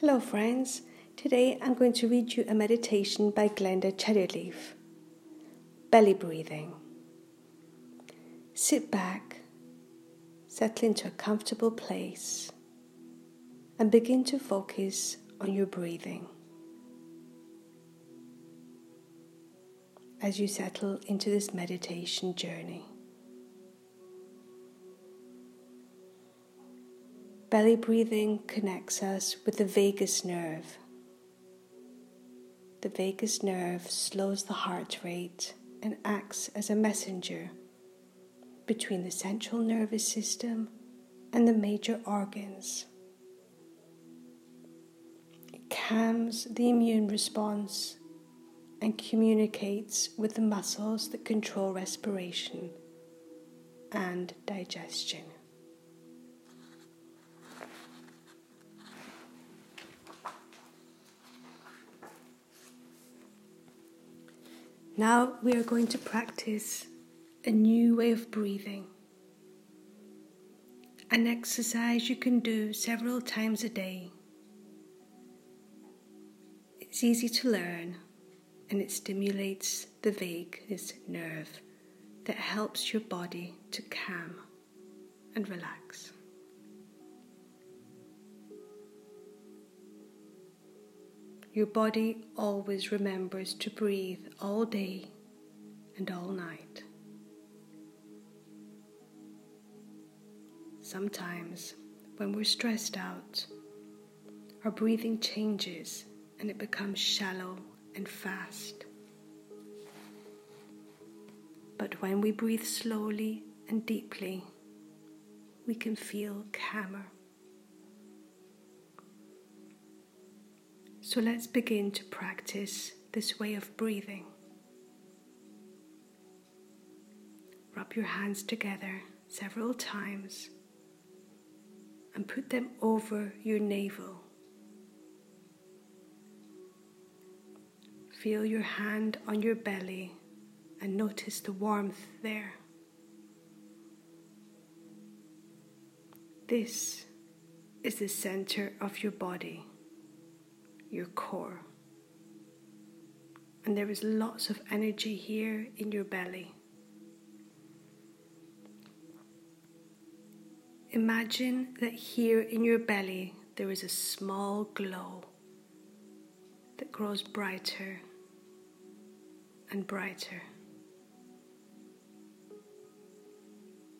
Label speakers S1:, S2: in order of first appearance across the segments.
S1: Hello, friends. Today I'm going to read you a meditation by Glenda Cherryleaf. Belly breathing. Sit back, settle into a comfortable place, and begin to focus on your breathing. As you settle into this meditation journey. Belly breathing connects us with the vagus nerve. The vagus nerve slows the heart rate and acts as a messenger between the central nervous system and the major organs. It calms the immune response and communicates with the muscles that control respiration and digestion. Now we are going to practice a new way of breathing. An exercise you can do several times a day. It's easy to learn and it stimulates the vagus nerve that helps your body to calm and relax. Your body always remembers to breathe all day and all night. Sometimes, when we're stressed out, our breathing changes and it becomes shallow and fast. But when we breathe slowly and deeply, we can feel calmer. So let's begin to practice this way of breathing. Rub your hands together several times and put them over your navel. Feel your hand on your belly and notice the warmth there. This is the center of your body your core. And there is lots of energy here in your belly. Imagine that here in your belly there is a small glow that grows brighter and brighter.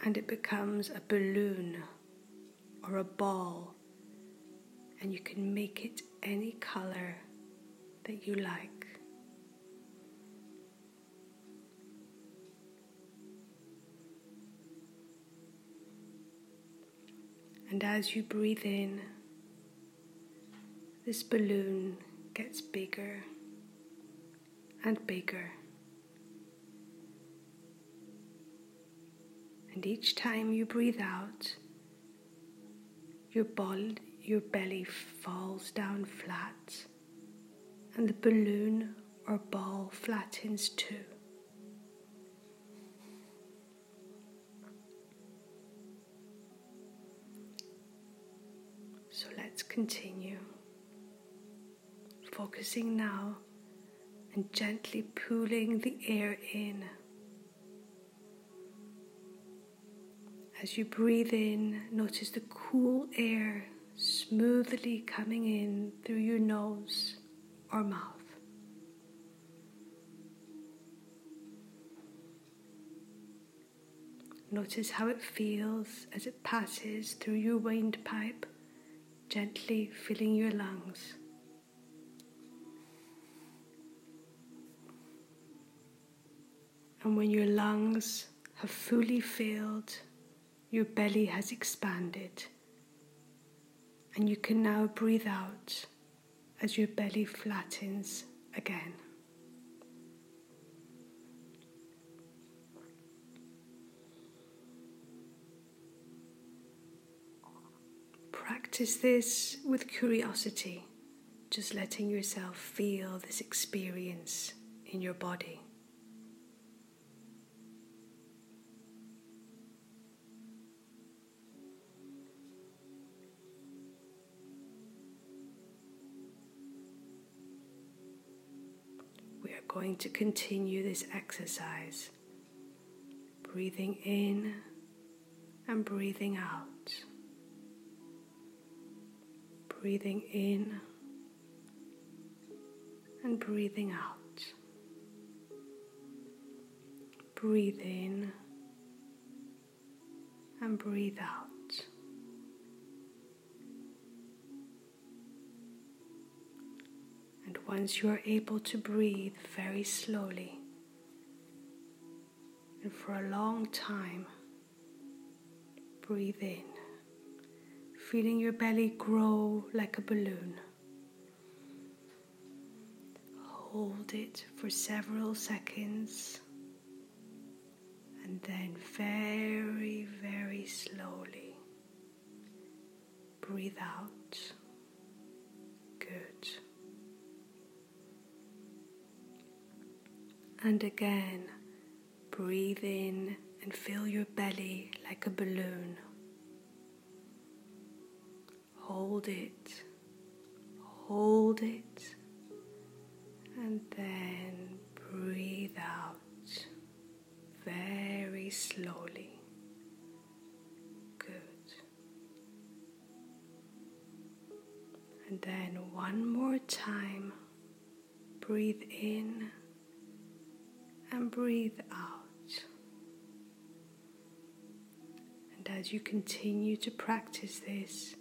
S1: And it becomes a balloon or a ball and you can make it any color that you like. And as you breathe in, this balloon gets bigger and bigger. And each time you breathe out, your body, your belly falls down flat and the balloon or ball flattens too. So let's continue. Focusing now and gently pulling the air in. As you breathe in, notice the cool air smoothly coming in through your nose or mouth. Notice how it feels as it passes through your windpipe, gently filling your lungs. And when your lungs have fully filled, your belly has expanded and you can now breathe out as your belly flattens again. Practice this with curiosity, just letting yourself feel this experience in your body. Going to continue this exercise, breathing in and breathing out. Breathing in and breathing out. Breathe in and breathe out. Once you are able to breathe very slowly and for a long time, breathe in, feeling your belly grow like a balloon. Hold it for several seconds and then very, very slowly breathe out. Good. And again, breathe in and fill your belly like a balloon. Hold it, hold it, and then breathe out very slowly. Good. And then one more time, breathe in and breathe out. And as you continue to practice this,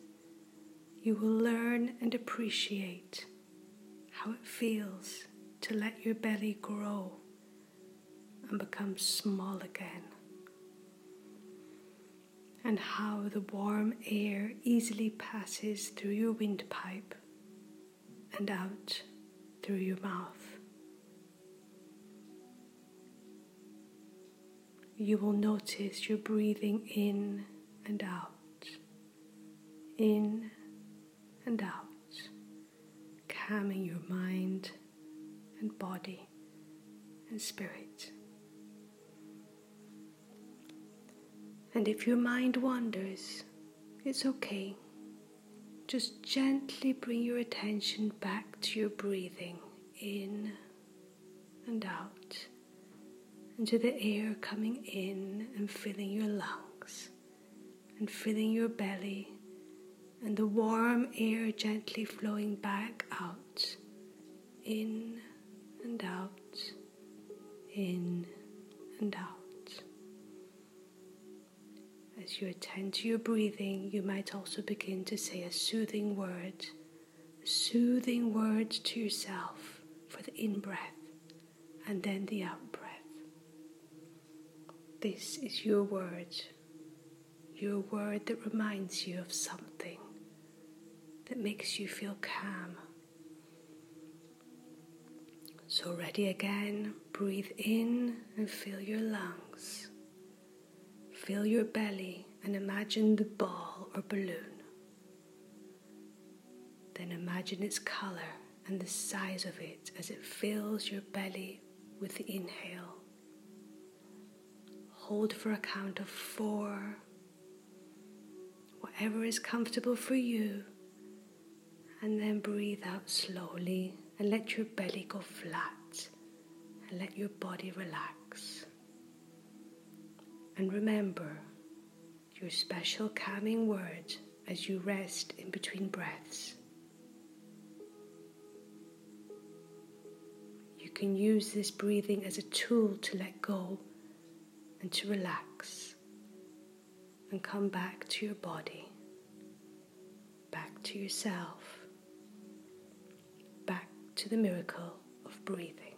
S1: you will learn and appreciate how it feels to let your belly grow and become small again, and how the warm air easily passes through your windpipe and out through your mouth. You will notice you're breathing in and out, in and out, calming your mind and body and spirit. And if your mind wanders, it's okay. Just gently bring your attention back to your breathing in and out, and to the air coming in and filling your lungs, and filling your belly, and the warm air gently flowing back out, in and out, in and out. As you attend to your breathing, you might also begin to say a soothing word, a soothing word to yourself for the in breath and then the out. This is your word, your word that reminds you of something that makes you feel calm. So, ready again, breathe in and fill your lungs. Fill your belly and imagine the ball or balloon. Then imagine its color and the size of it as it fills your belly with the inhale. Hold for a count of four, whatever is comfortable for you, and then breathe out slowly and let your belly go flat and let your body relax. And remember your special calming word as you rest in between breaths. You can use this breathing as a tool to let go and to relax and come back to your body, back to yourself, back to the miracle of breathing.